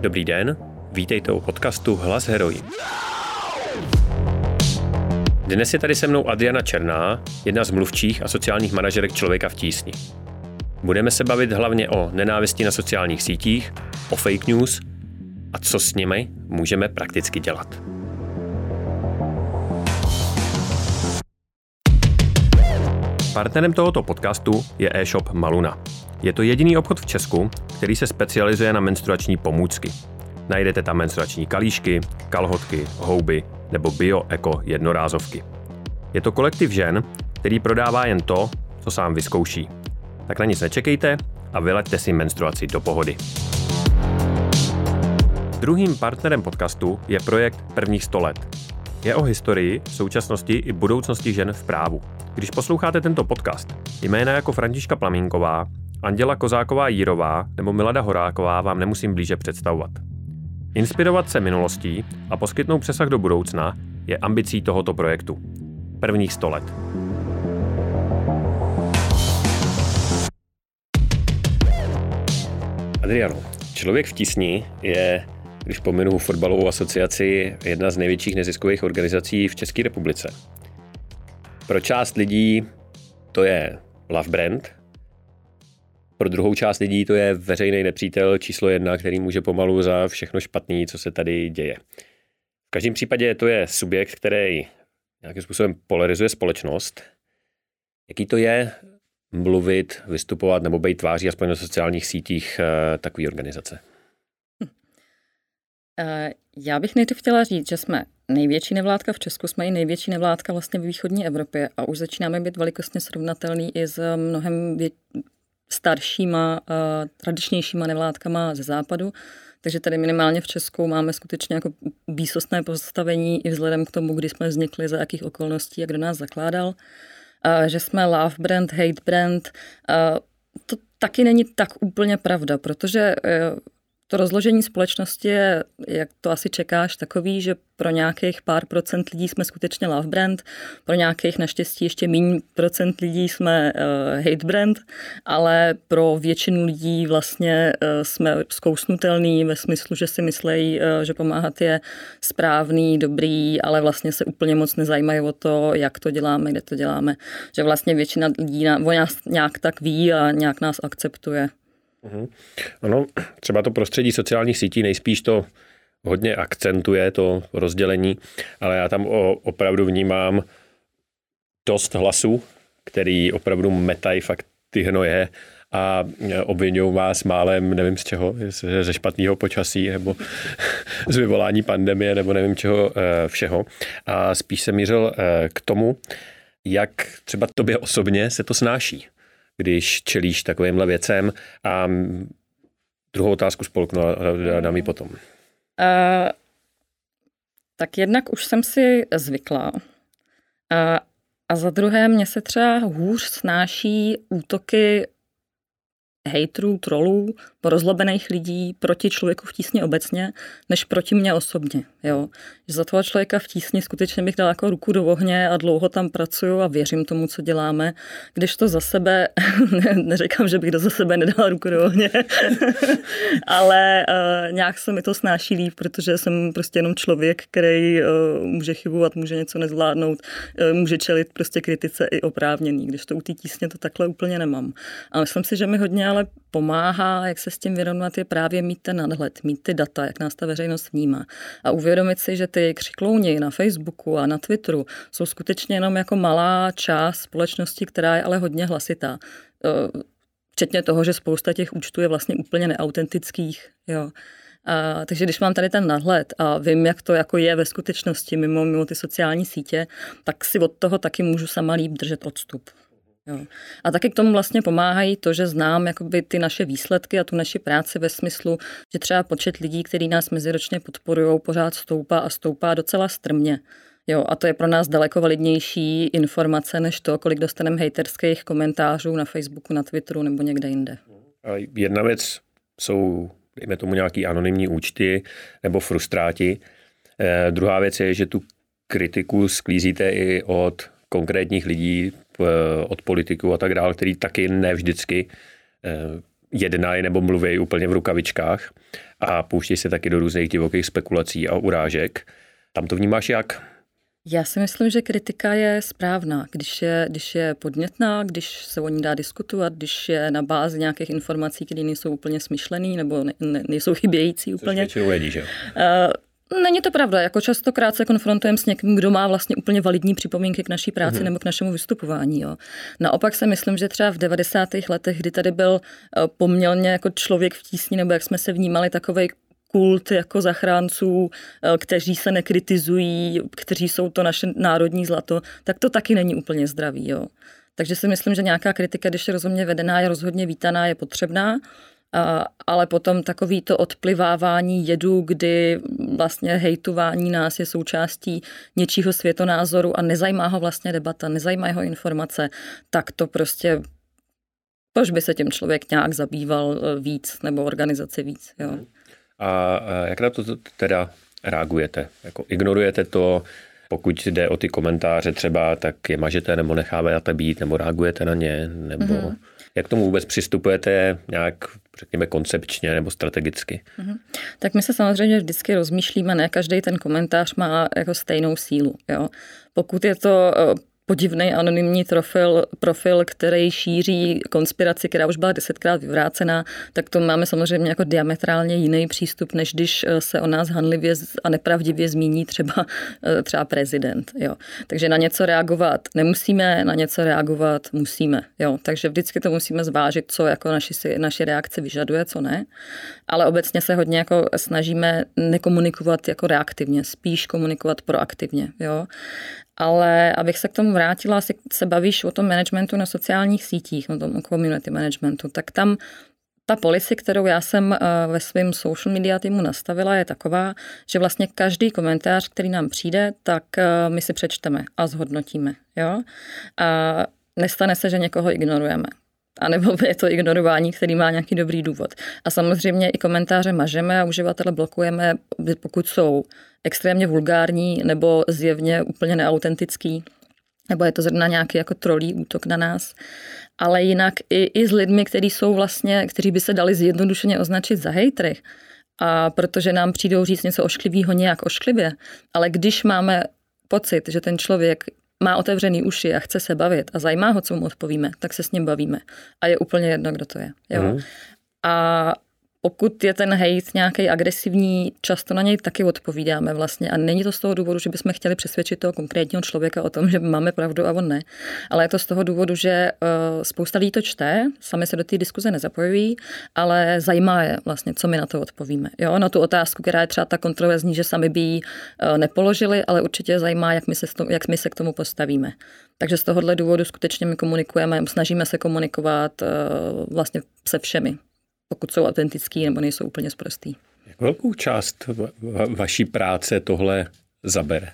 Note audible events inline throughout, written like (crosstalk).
Dobrý den, vítejte u podcastu Hlas herojí. Dnes je tady se mnou Adriana Černá, jedna z mluvčích a sociálních manažerek Člověka v tísni. Budeme se bavit hlavně o nenávisti na sociálních sítích, o fake news a co s nimi můžeme prakticky dělat. Partnerem tohoto podcastu je e-shop Maluna. Je to jediný obchod v Česku, který se specializuje na menstruační pomůcky. Najdete tam menstruační kalíšky, kalhotky, houby nebo bio-eko jednorázovky. Je to kolektiv žen, který prodává jen to, co sám vyzkouší. Tak na nic nečekejte a vyleďte si menstruaci do pohody. Druhým partnerem podcastu je projekt Prvních 100 let. Je o historii, současnosti i budoucnosti žen v právu. Když posloucháte tento podcast, jména jako Františka Plamínková, Anděla Kozáková Jírová nebo Milada Horáková vám nemusím blíže představovat. Inspirovat se minulostí a poskytnout přesah do budoucna je ambicí tohoto projektu. Prvních 100 let. Adriano, člověk v tísni je, když pominu fotbalovou asociaci, jedna z největších neziskových organizací v České republice. Pro část lidí to je love brand, pro druhou část lidí to je veřejný nepřítel číslo jedna, který může pomalu za všechno špatný, co se tady děje. V každém případě to je subjekt, který nějakým způsobem polarizuje společnost. Jaký to je mluvit, vystupovat nebo být tváří aspoň na sociálních sítích eh, takové organizace? Hm. Já bych nejdřív chtěla říct, že jsme největší nevládka v Česku, jsme i největší nevládka vlastně v východní Evropě a už začínáme být velikostně srovnatelný i s mnohem staršíma, uh, tradičnějšíma nevládkama ze západu. Takže tady minimálně v Česku máme skutečně jako výsostné postavení i vzhledem k tomu, kdy jsme vznikli, za jakých okolností a kdo nás zakládal. Že jsme love brand, hate brand, uh, to taky není tak úplně pravda, protože uh, to rozložení společnosti je, jak to asi čekáš, takový, že pro nějakých pár procent lidí jsme skutečně love brand, pro nějakých naštěstí ještě méně procent lidí jsme uh, hate brand, ale pro většinu lidí vlastně uh, jsme zkousnutelný ve smyslu, že si myslejí, uh, že pomáhat je správný, dobrý, ale vlastně se úplně moc nezajímají o to, jak to děláme, kde to děláme. Že vlastně většina lidí o nás nějak tak ví a nějak nás akceptuje. Mhm. Ano, třeba to prostředí sociálních sítí nejspíš to hodně akcentuje, to rozdělení, ale já tam opravdu vnímám dost hlasů, který opravdu metají fakt ty hnoje a obvinují vás málem, nevím z čeho, ze špatného počasí nebo (laughs) z vyvolání pandemie nebo nevím čeho eh, všeho. A spíš se mířil eh, k tomu, jak třeba tobě osobně se to snáší když čelíš takovýmhle věcem. A druhou otázku spolknu a dám ji potom. Uh, tak jednak už jsem si zvykla. Uh, a za druhé, mě se třeba hůř snáší útoky hejtrů, trolů, rozlobených lidí proti člověku v tísni obecně, než proti mně osobně. Jo. Že za toho člověka v tísni skutečně bych dala jako ruku do ohně a dlouho tam pracuju a věřím tomu, co děláme. Když to za sebe, (laughs) ne, neříkám, že bych to za sebe nedala ruku do ohně, (laughs) ale uh, nějak se mi to snáší líp, protože jsem prostě jenom člověk, který uh, může chybovat, může něco nezvládnout, uh, může čelit prostě kritice i oprávněný, když to u té tísně to takhle úplně nemám. A myslím si, že mi hodně ale pomáhá, jak se s tím vyrovnat, je právě mít ten nadhled, mít ty data, jak nás ta veřejnost vnímá. A uvědomit si, že ty křiklouni na Facebooku a na Twitteru jsou skutečně jenom jako malá část společnosti, která je ale hodně hlasitá. E, včetně toho, že spousta těch účtů je vlastně úplně neautentických. Jo. A, takže když mám tady ten nadhled a vím, jak to jako je ve skutečnosti mimo, mimo ty sociální sítě, tak si od toho taky můžu sama líp držet odstup. Jo. A taky k tomu vlastně pomáhají to, že znám jakoby ty naše výsledky a tu naši práci ve smyslu, že třeba počet lidí, kteří nás meziročně podporují, pořád stoupá a stoupá docela strmě. Jo, a to je pro nás daleko validnější informace, než to, kolik dostaneme hejterských komentářů na Facebooku, na Twitteru nebo někde jinde. A jedna věc jsou, dejme tomu, nějaký anonymní účty nebo frustráti. Eh, druhá věc je, že tu kritiku sklízíte i od konkrétních lidí, od politiků a tak dále, který taky ne vždycky eh, jednají nebo mluví úplně v rukavičkách a pouští se taky do různých divokých spekulací a urážek. Tam to vnímáš jak? Já si myslím, že kritika je správná, když je, když je podnětná, když se o ní dá diskutovat, když je na bázi nějakých informací, které nejsou úplně smyšlený nebo ne, ne, nejsou chybějící úplně. Což vědí, že? Uh, Není to pravda, jako častokrát se konfrontujeme s někým, kdo má vlastně úplně validní připomínky k naší práci mm-hmm. nebo k našemu vystupování. Jo. Naopak se myslím, že třeba v 90. letech, kdy tady byl eh, poměrně jako člověk v tísni, nebo jak jsme se vnímali, takový kult jako zachránců, eh, kteří se nekritizují, kteří jsou to naše národní zlato, tak to taky není úplně zdravý. Jo. Takže si myslím, že nějaká kritika, když je rozhodně vedená, je rozhodně vítaná, je potřebná ale potom takový to odplivávání jedu, kdy vlastně hejtování nás je součástí něčího světonázoru a nezajímá ho vlastně debata, nezajímá ho informace, tak to prostě proč by se tím člověk nějak zabýval e, víc nebo organizace víc. Jo. A jak na to teda reagujete? Jako ignorujete to, pokud jde o ty komentáře třeba, tak je mažete nebo necháváte být, nebo reagujete na ně, nebo... Mm-hmm. Jak tomu vůbec přistupujete nějak, řekněme, koncepčně nebo strategicky? Mm-hmm. Tak my se samozřejmě vždycky rozmýšlíme, ne každý ten komentář má jako stejnou sílu. Jo? Pokud je to podivný anonymní profil, profil, který šíří konspiraci, která už byla desetkrát vyvrácená, tak to máme samozřejmě jako diametrálně jiný přístup, než když eh, se o nás hanlivě a nepravdivě zmíní třeba, eh, třeba prezident. Jo. Takže na něco reagovat nemusíme, na něco reagovat musíme. Jo. Takže vždycky to musíme zvážit, co jako naši, naši reakce vyžaduje, co ne. Ale obecně se hodně jako snažíme nekomunikovat jako reaktivně, spíš komunikovat proaktivně. Jo. Ale abych se k tomu vrátila, asi se bavíš o tom managementu na sociálních sítích, o tom community managementu, tak tam ta policy, kterou já jsem eh, ve svém social media týmu nastavila, je taková, že vlastně každý komentář, který nám přijde, tak eh, my si přečteme a zhodnotíme. Jo? A nestane se, že někoho ignorujeme. A nebo (laughs) je to ignorování, který má nějaký dobrý důvod. A samozřejmě i komentáře mažeme a uživatele blokujeme, pokud jsou extrémně vulgární nebo zjevně úplně neautentický, nebo je to zrovna nějaký jako trolí útok na nás. Ale jinak i, i s lidmi, kteří jsou vlastně, kteří by se dali zjednodušeně označit za hejtry, a protože nám přijdou říct něco ošklivého nějak ošklivě, ale když máme pocit, že ten člověk má otevřený uši a chce se bavit a zajímá ho, co mu odpovíme, tak se s ním bavíme. A je úplně jedno, kdo to je. Jo? Mm. A pokud je ten hejt nějaký agresivní, často na něj taky odpovídáme vlastně. A není to z toho důvodu, že bychom chtěli přesvědčit toho konkrétního člověka o tom, že máme pravdu a on ne. Ale je to z toho důvodu, že uh, spousta lidí to čte, sami se do té diskuze nezapojují, ale zajímá je vlastně, co my na to odpovíme. Jo, na tu otázku, která je třeba tak kontroverzní, že sami by ji uh, nepoložili, ale určitě zajímá, jak my, se tomu, jak my se k tomu postavíme. Takže z tohohle důvodu skutečně my komunikujeme, snažíme se komunikovat uh, vlastně se všemi pokud jsou autentický nebo nejsou úplně zprostý. Jak velkou část va- vaší práce tohle zabere?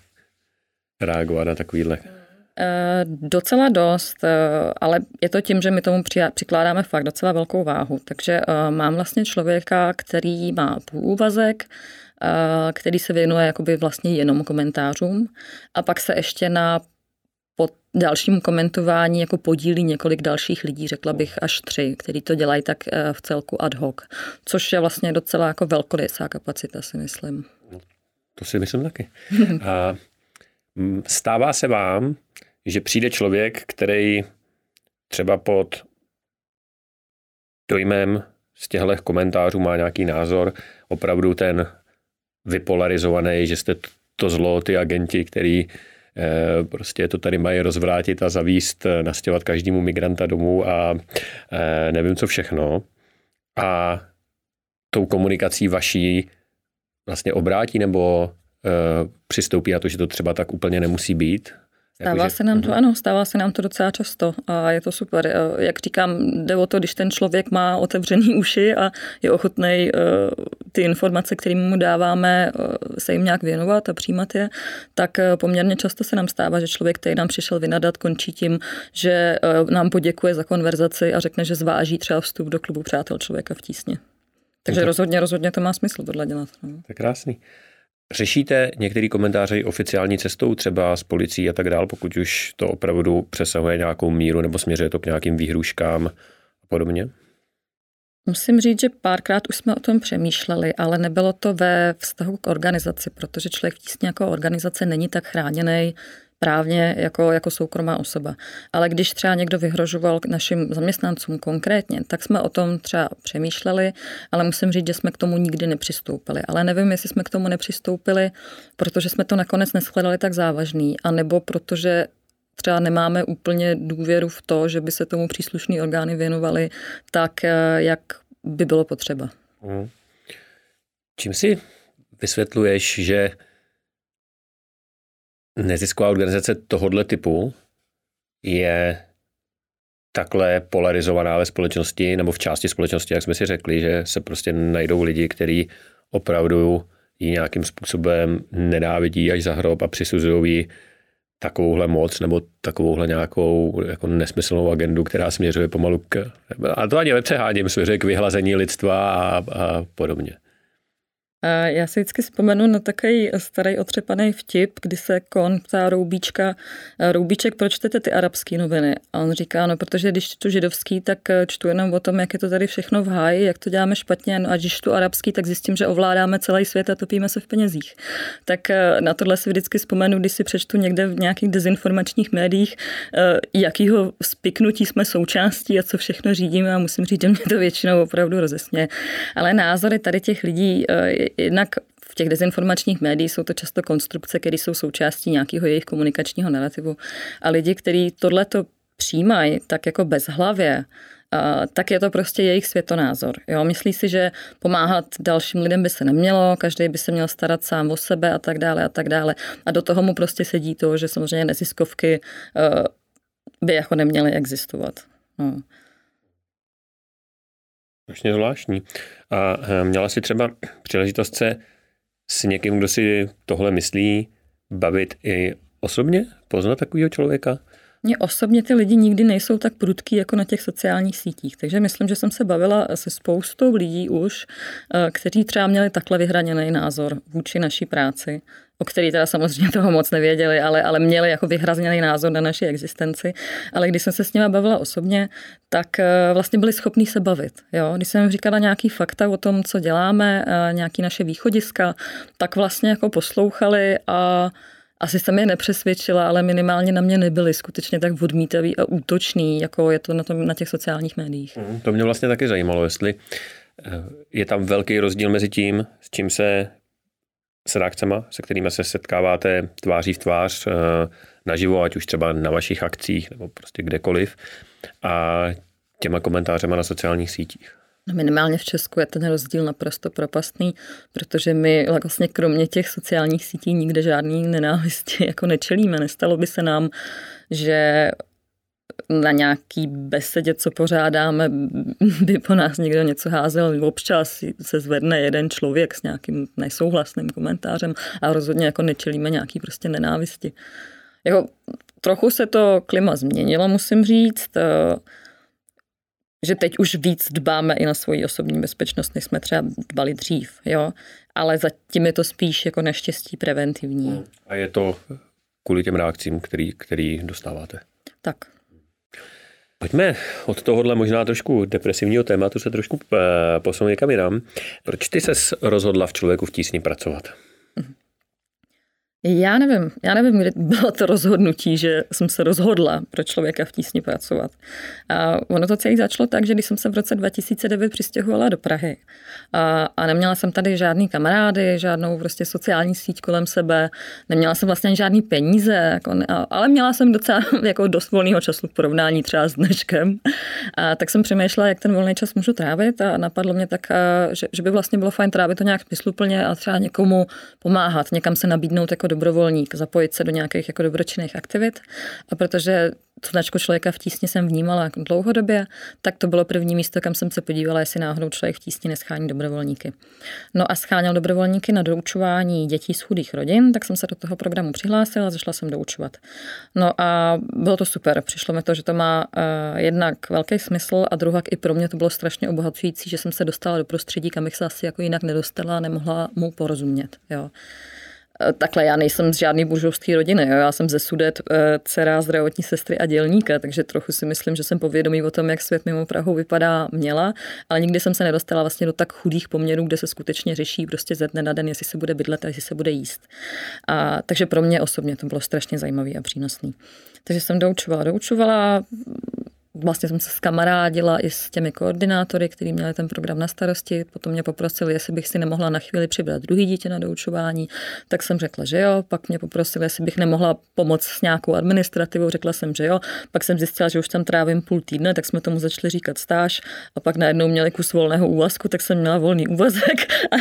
Reagovat na takovýhle e, Docela dost, e, ale je to tím, že my tomu přikládáme fakt docela velkou váhu. Takže e, mám vlastně člověka, který má půlúvazek, který se věnuje jakoby vlastně jenom komentářům a pak se ještě na po dalším komentování jako podílí několik dalších lidí, řekla bych až tři, kteří to dělají tak eh, v celku ad hoc, což je vlastně docela jako velkorysá kapacita, si myslím. To si myslím taky. (laughs) A stává se vám, že přijde člověk, který třeba pod dojmem z těchto komentářů má nějaký názor, opravdu ten vypolarizovaný, že jste to zlo, ty agenti, který prostě to tady mají rozvrátit a zavíst, eh, nastěhovat každému migranta domů a eh, nevím co všechno. A tou komunikací vaší vlastně obrátí nebo přistoupí na to, že to třeba tak úplně nemusí být? Stává jako, se nám to, uh-huh. ano, stává se nám to docela často a je to super. Jak říkám, jde o to, když ten člověk má otevřený uši a je ochotný uh, ty informace, které mu dáváme, uh, se jim nějak věnovat a přijímat je, tak poměrně často se nám stává, že člověk, který nám přišel vynadat, končí tím, že nám poděkuje za konverzaci a řekne, že zváží třeba vstup do klubu přátel člověka v tísně. Takže no rozhodně, rozhodně to má smysl tohle dělat. No. To je krásný. Řešíte některé komentáře oficiální cestou, třeba s policií a tak dál, pokud už to opravdu přesahuje nějakou míru nebo směřuje to k nějakým výhruškám a podobně? Musím říct, že párkrát už jsme o tom přemýšleli, ale nebylo to ve vztahu k organizaci, protože člověk v tísni jako organizace není tak chráněný právně jako, jako soukromá osoba. Ale když třeba někdo vyhrožoval k našim zaměstnancům konkrétně, tak jsme o tom třeba přemýšleli, ale musím říct, že jsme k tomu nikdy nepřistoupili. Ale nevím, jestli jsme k tomu nepřistoupili, protože jsme to nakonec neschledali tak závažný, anebo protože třeba nemáme úplně důvěru v to, že by se tomu příslušný orgány věnovaly tak, eh, jak by bylo potřeba. Hmm. Čím si vysvětluješ, že nezisková organizace tohohle typu je takhle polarizovaná ve společnosti nebo v části společnosti, jak jsme si řekli, že se prostě najdou lidi, kteří opravdu ji nějakým způsobem nenávidí až za hrob a přisuzují jí takovouhle moc nebo takovouhle nějakou jako nesmyslnou agendu, která směřuje pomalu k, a to ani nepřeháním, směřuje k vyhlazení lidstva a, a podobně. Já si vždycky vzpomenu na takový starý otřepaný vtip, kdy se kon ptá Roubíčka, Roubíček, proč čtete ty arabské noviny? A on říká, no protože když čtu židovský, tak čtu jenom o tom, jak je to tady všechno v háji, jak to děláme špatně, no a když čtu arabský, tak zjistím, že ovládáme celý svět a topíme se v penězích. Tak eh, na tohle si vždycky vzpomenu, když si přečtu někde v nějakých dezinformačních médiích, eh, jakýho spiknutí jsme součástí a co všechno řídíme a musím říct, že mě to většinou opravdu rozesmě. Ale názory tady těch lidí eh, jednak v těch dezinformačních médiích jsou to často konstrukce, které jsou součástí nějakého jejich komunikačního narrativu. A lidi, kteří tohleto přijímají tak jako bezhlavě, tak je to prostě jejich světonázor. Jo? Myslí si, že pomáhat dalším lidem by se nemělo, každý by se měl starat sám o sebe a tak dále a tak dále. A do toho mu prostě sedí to, že samozřejmě neziskovky uh, by jako neměly existovat. No. Strašně zvláštní. A eh, měla si třeba příležitost se s někým, kdo si tohle myslí, bavit i osobně? Poznat takového člověka? Mně osobně ty lidi nikdy nejsou tak prudký jako na těch sociálních sítích. Takže myslím, že jsem se bavila se spoustou lidí už, eh, kteří třeba měli takhle vyhraněný názor vůči naší práci o který teda samozřejmě toho moc nevěděli, ale, ale měli jako vyhrazněný názor na naši existenci. Ale když jsem se s nimi bavila osobně, tak eh, vlastně byli schopní se bavit. Jo? Když jsem říkala nějaký fakta o tom, co děláme, eh, nějaký naše východiska, tak vlastně jako poslouchali a asi jsem je nepřesvědčila, ale minimálně na mě nebyli skutečně tak odmítaví a útoční, jako je to na, tom, na těch sociálních médiích. Mm, to mě vlastně taky zajímalo, jestli eh, je tam velký rozdíl mezi tím, s čím se s reakcemi, se kterými se setkáváte tváří v tvář eh, naživo, ať už třeba na vašich akcích nebo prostě kdekoliv, a těma komentářema na sociálních sítích. No minimálně v Česku je ten rozdíl naprosto propastný, protože my vlastně kromě těch sociálních sítí nikde žádný nenávisti jako nečelíme. Nestalo by se nám, že na nějaký besedě, co pořádáme, by po nás někdo něco házel. Občas se zvedne jeden člověk s nějakým nesouhlasným komentářem a rozhodně jako nečelíme nějaký prostě nenávisti. Jako, trochu se to klima změnilo, musím říct, eh, že teď už víc dbáme i na svoji osobní bezpečnost, než jsme třeba dbali dřív, jo. Ale zatím je to spíš jako neštěstí preventivní. A je to kvůli těm reakcím, který, který dostáváte? Tak. Pojďme od tohohle možná trošku depresivního tématu se trošku eh, posunout někam jinam. Proč ty ses rozhodla v člověku v tísni pracovat? Já nevím, já nevím, kde bylo to rozhodnutí, že jsem se rozhodla pro člověka v tísni pracovat. A ono to celé začalo tak, že když jsem se v roce 2009 přistěhovala do Prahy a, a neměla jsem tady žádný kamarády, žádnou prostě sociální síť kolem sebe, neměla jsem vlastně ani žádný peníze, jako ne, ale měla jsem docela (laughs) jako dost volného času v porovnání třeba s dneškem. A tak jsem přemýšlela, jak ten volný čas můžu trávit a napadlo mě tak, že, že by vlastně bylo fajn trávit to nějak smysluplně a třeba někomu pomáhat, někam se nabídnout jako dobrovolník, zapojit se do nějakých jako dobročinných aktivit. A protože tu značku člověka v tísni jsem vnímala jako dlouhodobě, tak to bylo první místo, kam jsem se podívala, jestli náhodou člověk v tísni neschání dobrovolníky. No a scháněl dobrovolníky na doučování dětí z chudých rodin, tak jsem se do toho programu přihlásila a zašla jsem doučovat. No a bylo to super. Přišlo mi to, že to má uh, jednak velký smysl a druhak i pro mě to bylo strašně obohacující, že jsem se dostala do prostředí, kam bych se asi jako jinak nedostala a nemohla mu porozumět. Jo. Eh, takhle já nejsem z žádný buržovské rodiny, jo? já jsem ze Sudet, eh, dcera zdravotní sestry a dělníka, takže trochu si myslím, že jsem povědomý o tom, jak svět mimo Prahu vypadá, měla, ale nikdy jsem se nedostala vlastně do tak chudých poměrů, kde se skutečně řeší prostě ze dne na den, jestli se bude bydlet a jestli se bude jíst. A, takže pro mě osobně to bylo strašně zajímavé a přínosné. Takže jsem doučovala, doučovala, vlastně jsem se skamarádila i s těmi koordinátory, kteří měli ten program na starosti. Potom mě poprosili, jestli bych si nemohla na chvíli přibrat druhý dítě na doučování. Tak jsem řekla, že jo. Pak mě poprosili, jestli bych nemohla pomoct s nějakou administrativou. Řekla jsem, že jo. Pak jsem zjistila, že už tam trávím půl týdne, tak jsme tomu začali říkat stáž. A pak najednou měli kus volného úvazku, tak jsem měla volný úvazek. (laughs)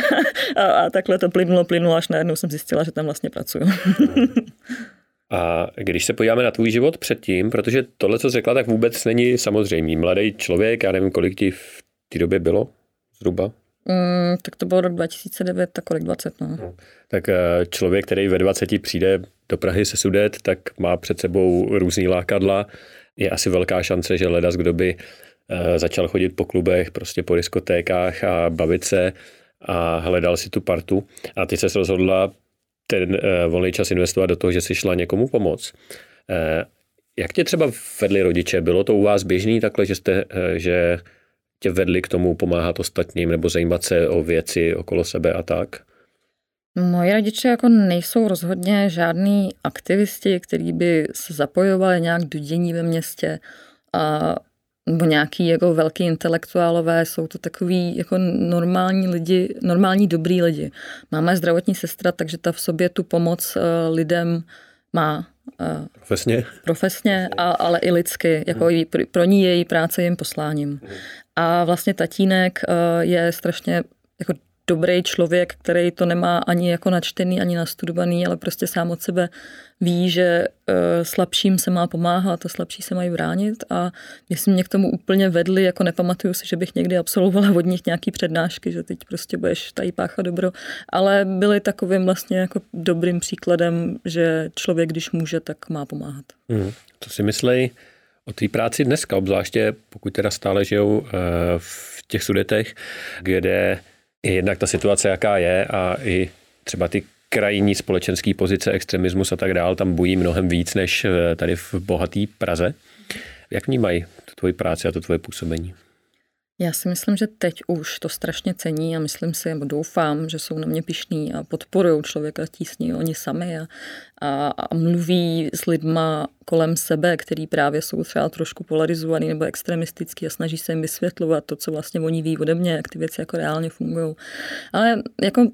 a, a, a takhle to plynulo, plynulo, až najednou jsem zjistila, že tam vlastně pracuju. (laughs) A když se podíváme na tvůj život předtím, protože tohle, co řekla, tak vůbec není samozřejmý. Mladý člověk, já nevím, kolik ti v té době bylo zhruba? Mm, tak to bylo rok 2009, tak kolik 20, no. no. Tak eh, člověk, který ve 20 přijde do Prahy se sudet, tak má před sebou různý lákadla. Je asi velká šance, že ledas, kdo by eh, začal chodit po klubech, prostě po diskotékách a bavit se a hledal si tu partu. A ty se rozhodla ten uh, volný čas investovat do toho, že jsi šla někomu pomoct. Uh, jak tě třeba vedli rodiče? Bylo to u vás běžný takhle, že, jste, uh, že tě vedli k tomu pomáhat ostatním nebo zajímat se o věci okolo sebe a tak? Moji rodiče jako nejsou rozhodně žádní aktivisti, kteří by se zapojovali nějak do dění ve městě. A nebo nějaký jako velký intelektuálové, jsou to takový jako normální lidi, normální dobrý lidi. Máme zdravotní sestra, takže ta v sobě tu pomoc uh, lidem má. Uh, profesně? Profesně, a, ale i lidsky. Jako hmm. jí, pro ní její práce jim posláním. Hmm. A vlastně tatínek uh, je strašně jako dobrý člověk, který to nemá ani jako načtený, ani nastudovaný, ale prostě sám od sebe ví, že uh, slabším se má pomáhat a slabší se mají bránit a jestli mě k tomu úplně vedli, jako nepamatuju si, že bych někdy absolvovala od nich nějaký přednášky, že teď prostě budeš tady páchat dobro, ale byli takovým vlastně jako dobrým příkladem, že člověk, když může, tak má pomáhat. Hmm. To si myslej o té práci dneska, obzvláště pokud teda stále žijou uh, v těch sudetech, kde jednak ta situace, jaká je a i třeba ty krajní společenské pozice, extremismus a tak dál tam bojí mnohem víc než eh, tady v bohaté Praze. Jak vnímají tu tvoji práci a to tvoje působení? Já si myslím, že teď už to strašně cení a myslím si, nebo doufám, že jsou na mě pišní a podporují člověka tísní oni sami a, a, a mluví s lidma kolem sebe, který právě jsou třeba trošku polarizovaný nebo extremistický a snaží se jim vysvětlovat to, co vlastně oni ví ode mě, jak ty věci jako reálně fungují. Ale jako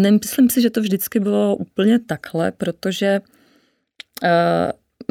nemyslím si, že to vždycky bylo úplně takhle, protože uh,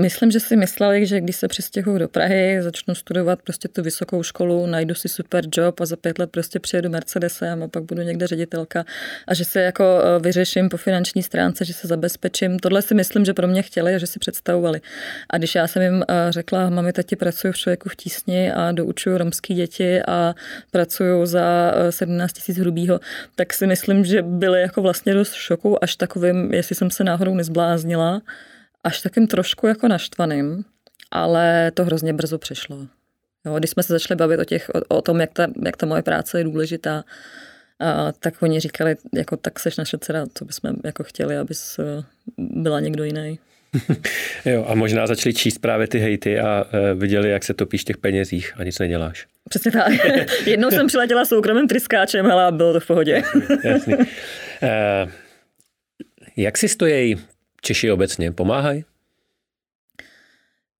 Myslím, že si mysleli, že když se přestěhuju do Prahy, začnu studovat prostě tu vysokou školu, najdu si super job a za pět let prostě přijedu Mercedesem a pak budu někde ředitelka a že se jako eh, vyřeším po finanční stránce, že se zabezpečím. Tohle si myslím, že pro mě chtěli a že si představovali. A když já jsem jim eh, řekla, mami, tati, pracuji v člověku v tísni a doučuju romský děti a pracuju za 17 eh, tisíc hrubýho, tak si myslím, že byli jako vlastně dost šoku, až takovým, jestli jsem se náhodou nezbláznila až takým trošku jako naštvaným, ale to hrozně brzo přešlo. Jo, když jsme se začali bavit o, těch, o, o tom, jak ta, jak ta moje práce je důležitá, a, tak oni říkali, jako tak seš naše dcera, co bychom jako chtěli, abys eh, byla někdo jiný. (laughs) jo, a možná začali číst právě ty hejty a uh, viděli, jak se topíš v těch penězích a nic neděláš. Přesně tak. (laughs) Jednou jsem přiletěla soukromým tryskáčem, ale bylo to v pohodě. jasný. Uh, (laughs) jak si stojí Češi obecně pomáhají?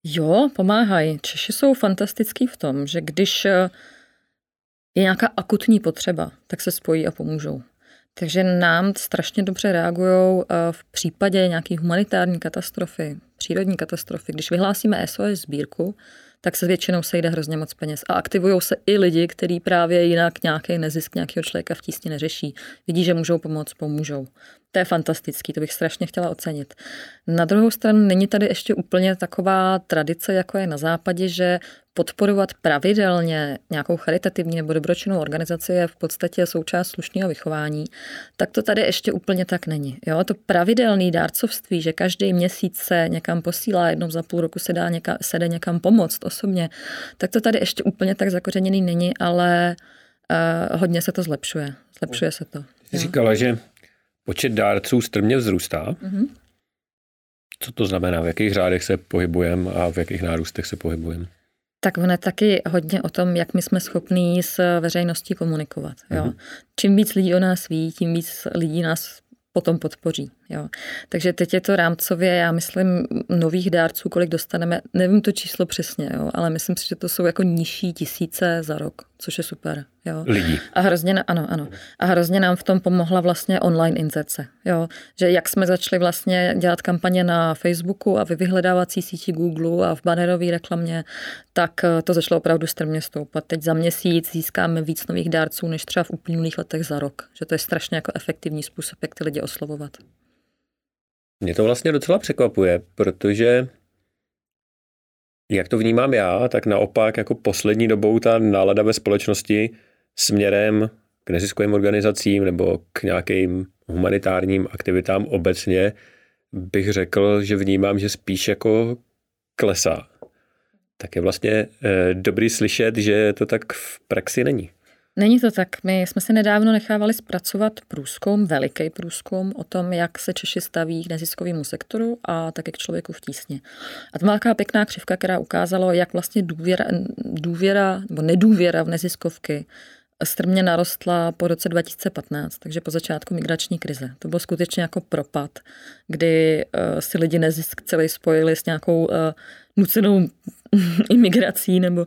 Jo, pomáhají. Češi jsou fantastický v tom, že když eh, je nějaká akutní potřeba, tak se spojí a pomůžou. Takže nám strašně dobře reagují eh, v případě nějaké humanitární katastrofy, přírodní katastrofy. Když vyhlásíme SOS sbírku, tak se většinou sejde hrozně moc peněz. A aktivují se i lidi, kteří právě jinak nějaký nezisk nějakého člověka v tísni neřeší. Vidí, že můžou pomoct, pomůžou. To je fantastický, to bych strašně chtěla ocenit. Na druhou stranu není tady ještě úplně taková tradice, jako je na západě, že podporovat pravidelně nějakou charitativní nebo dobročinnou organizaci je v podstatě součást slušného vychování, tak to tady ještě úplně tak není. Jo? To pravidelné dárcovství, že každý měsíc se někam posílá, jednou za půl roku se, dá někam, se jde někam pomoct osobně, tak to tady ještě úplně tak zakořeněný není, ale uh, hodně se to zlepšuje. Zlepšuje se to. Říkala, že počet dárců strmě vzrůstá. Mm-hmm. Co to znamená? V jakých řádech se pohybujeme a v jakých nárůstech se pohybujeme? Tak ono taky hodně o tom, jak my jsme schopní s veřejností komunikovat. Jo. Mm-hmm. Čím víc lidí o nás ví, tím víc lidí nás potom podpoří. Jo. Takže teď je to rámcově, já myslím, nových dárců, kolik dostaneme, nevím to číslo přesně, jo, ale myslím si, že to jsou jako nižší tisíce za rok, což je super. Jo. Lidí. A hrozně, ano, ano. A hrozně nám v tom pomohla vlastně online inzerce. Jo. Že jak jsme začali vlastně dělat kampaně na Facebooku a ve vyhledávací síti Google a v bannerové reklamě, tak eh, to začalo opravdu strmě stoupat. Teď za měsíc získáme víc nových dárců, než třeba v uplynulých letech za rok. Že to je strašně jako efektivní způsob, jak ty lidi oslovovat. Mě to vlastně docela překvapuje, protože jak to vnímám já, tak naopak jako poslední dobou ta nálada ve společnosti směrem k neziskovým organizacím nebo k nějakým humanitárním aktivitám obecně bych řekl, že vnímám, že spíš jako klesá. Tak je vlastně eh, dobrý slyšet, že to tak v praxi není. Není to tak. My jsme si nedávno nechávali zpracovat průzkum, veliký průzkum o tom, jak se Češi staví k neziskovému sektoru a také k člověku v tísni. A to má taková pěkná křivka, která ukázalo, jak vlastně důvěra, důvěra nebo nedůvěra v neziskovky strmě narostla po roce 2015, takže po začátku migrační krize. To byl skutečně jako propad, kdy uh, si lidi nezisk celý spojili s nějakou uh, nucenou (laughs) imigrací, nebo, uh,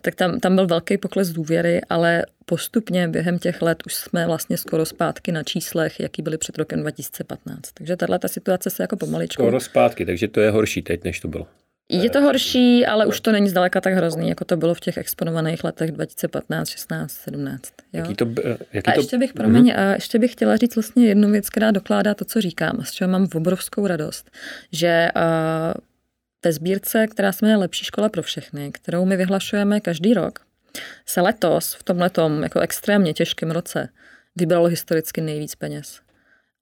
tak tam, tam byl velký pokles důvěry, ale postupně během těch let už jsme vlastně skoro zpátky na číslech, jaký byly před rokem 2015. Takže tahle ta situace se jako pomaličku... Skoro zpátky, takže to je horší teď, než to bylo. Je to horší, ale už to není zdaleka tak hrozný, jako to bylo v těch exponovaných letech 2015, 16, 17. Jo? Jaký to, jaký a to... ještě bych, promiň, mm-hmm. a ještě bych chtěla říct vlastně jednu věc, která dokládá to, co říkám, a s čeho mám obrovskou radost, že uh, ve sbírce, která se jmenuje Lepší škola pro všechny, kterou my vyhlašujeme každý rok, se letos, v tomhle jako extrémně těžkém roce, vybralo historicky nejvíc peněz.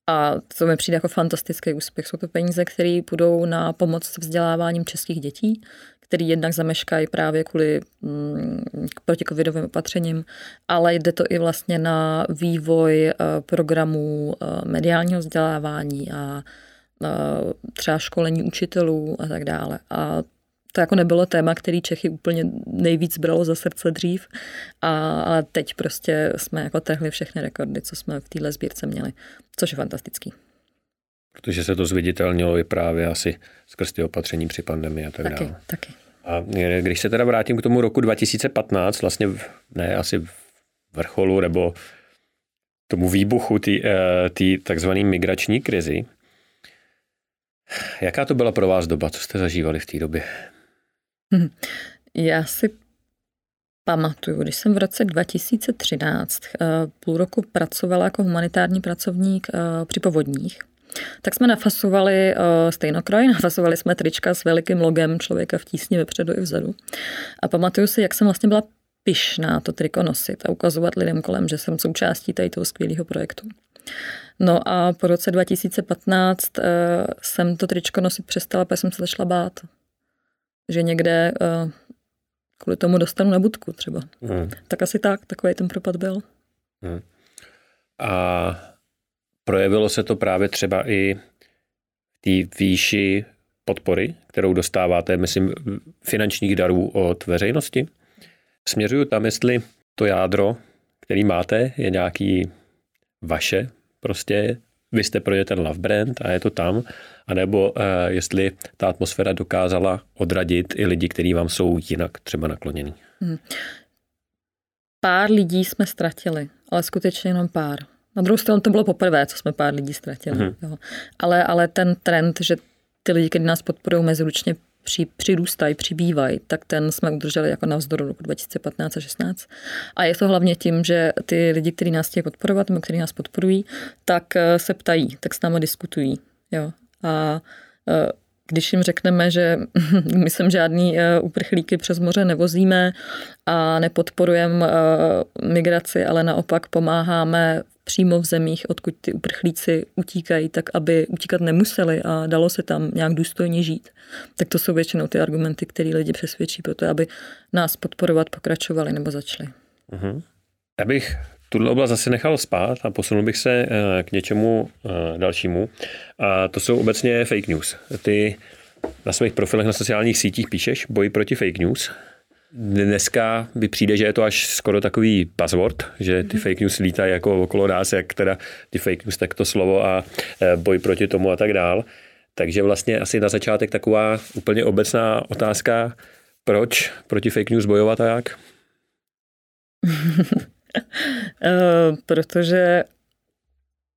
A to mi přijde jako fantastický úspěch. Jsou to peníze, které půjdou na pomoc s vzděláváním českých dětí, který jednak zameškají právě kvůli mm, protikovidovým opatřením, ale jde to i vlastně na vývoj eh, programů eh, mediálního vzdělávání a eh, třeba školení učitelů a tak dále. A to jako nebylo téma, který Čechy úplně nejvíc bralo za srdce dřív a, a teď prostě jsme jako trhli všechny rekordy, co jsme v téhle sbírce měli, což je fantastický. Protože se to zviditelnilo i právě asi skrz ty opatření při pandemii a tak taky, dále. Taky. A když se teda vrátím k tomu roku 2015, vlastně ne asi v vrcholu nebo tomu výbuchu té eh, takzvané migrační krizi, Jaká to byla pro vás doba? Co jste zažívali v té době? Já si pamatuju, když jsem v roce 2013 eh, půl roku pracovala jako humanitární pracovník eh, při povodních, tak jsme nafasovali uh, stejnokroj, (laughs) nafasovali jsme trička s velikým logem člověka v tísni vepředu i vzadu. A pamatuju si, jak jsem vlastně byla pyšná to triko nosit a ukazovat lidem kolem, že jsem součástí tady toho skvělého projektu. No a po roce 2015 uh, jsem to tričko nosit přestala, protože jsem se začala bát že někde uh, kvůli tomu dostanu na budku třeba. Hmm. Tak asi tak, takový ten propad byl. Hmm. A projevilo se to právě třeba i v té výši podpory, kterou dostáváte, myslím, finančních darů od veřejnosti. Směřuju tam, jestli to jádro, který máte, je nějaký vaše, prostě vy jste pro ně ten love brand a je to tam, anebo uh, jestli ta atmosféra dokázala odradit i lidi, kteří vám jsou jinak třeba naklonění. Hmm. Pár lidí jsme ztratili, ale skutečně jenom pár. Na druhou stranu to bylo poprvé, co jsme pár lidí ztratili. Hmm. Jo. Ale, ale ten trend, že ty lidi, kteří nás podporují meziručně při, přirůstají, přibývají, tak ten jsme udrželi jako na vzdoru roku 2015 a 16. A je to hlavně tím, že ty lidi, kteří nás chtějí podporovat, nebo kteří nás podporují, tak eh, se ptají, tak s námi diskutují. Jo. A eh, když jim řekneme, že (laughs) my sem žádný eh, uprchlíky přes moře nevozíme a nepodporujeme migraci, ale naopak pomáháme přímo v zemích, odkud ty uprchlíci utíkají, tak aby utíkat nemuseli a dalo se tam nějak důstojně žít. Tak to jsou většinou ty argumenty, které lidi přesvědčí pro to, aby nás podporovat pokračovali nebo začali. Uh-huh. Já bych tuhle oblast zase nechal spát a posunul bych se k něčemu dalšímu. A to jsou obecně fake news. Ty na svých profilech na sociálních sítích píšeš boj proti fake news. Dneska by přijde, že je to až skoro takový password, že ty fake news lítají jako okolo nás, jak teda ty fake news, tak to slovo a e, boj proti tomu a tak dál. Takže vlastně asi na začátek taková úplně obecná otázka, proč proti fake news bojovat a jak? (laughs) Eh, protože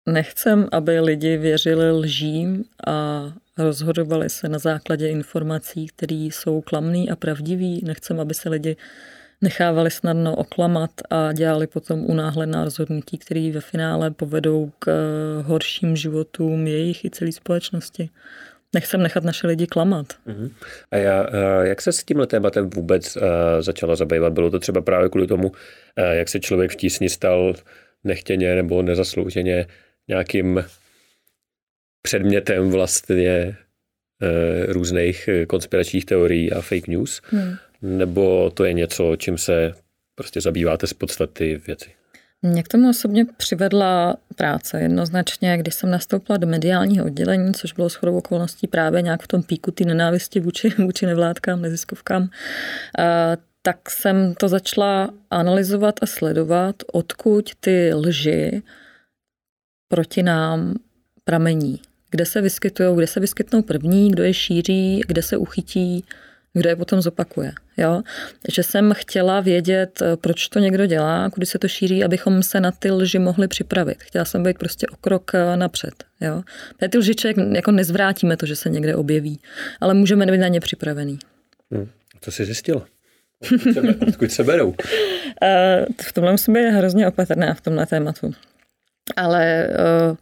nechcem, aby lidi věřili lžím a rozhodovali se na základě informací, které jsou klamný a pravdivý. Nechcem, aby se lidi nechávali snadno oklamat a dělali potom unáhlená rozhodnutí, které ve finále povedou k eh, horším životům jejich i celé společnosti. Nechcem nechat naše lidi klamat. Uh-huh. A já, eh, jak se s tímhle tématem vůbec uh, začala zabývat? Bylo to třeba právě kvůli tomu, jak se člověk v tísni stal nechtěně nebo nezaslouženě nějakým předmětem vlastně e, různých konspiračních teorií a fake news? Hmm. Nebo to je něco, čím se prostě zabýváte z podstaty věci? Mě k tomu osobně přivedla práce. Jednoznačně, když jsem nastoupila do mediálního oddělení, což bylo shodou okolností právě nějak v tom píku ty nenávisti vůči, (laughs) vůči nevládkám, neziskovkám, tak jsem to začala analyzovat a sledovat, odkud ty lži proti nám pramení kde se vyskytují, kde se vyskytnou první, kdo je šíří, kde se uchytí, kdo je potom zopakuje. Jo? Že jsem chtěla vědět, eh, proč to někdo dělá, kudy se to šíří, abychom se na ty lži mohli připravit. Chtěla jsem být prostě o krok eh, napřed. Jo? Ty lži člověk jako nezvrátíme to, že se někde objeví, ale můžeme být na ně připravený. Hmm. Co jsi zjistila? (laughs) Odkud se berou? Eh, v tomhle musím být hrozně opatrná v tomhle tématu. Ale uh,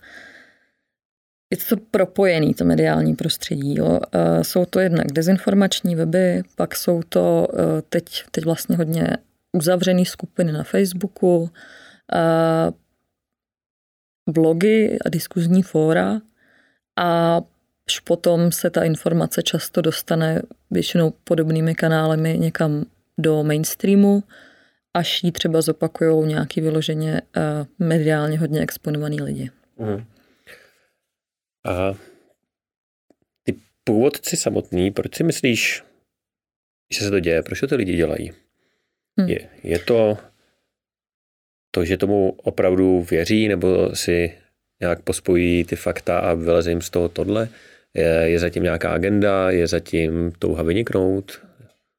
je to propojený, to mediální prostředí. Jo. Jsou to jednak dezinformační weby, pak jsou to e, teď, teď vlastně hodně uzavřené skupiny na Facebooku, blogy a diskuzní fóra a už potom se ta informace často dostane většinou podobnými kanálemi někam do mainstreamu, až ji třeba zopakují nějaký vyloženě e, mediálně hodně exponovaný lidi. Mm. A ty původci samotný, proč si myslíš, že se to děje? Proč to ty lidi dělají? Hmm. Je, je to to, že tomu opravdu věří, nebo si nějak pospojí ty fakta a vyleze jim z toho tohle? Je, je zatím nějaká agenda? Je zatím touha vyniknout?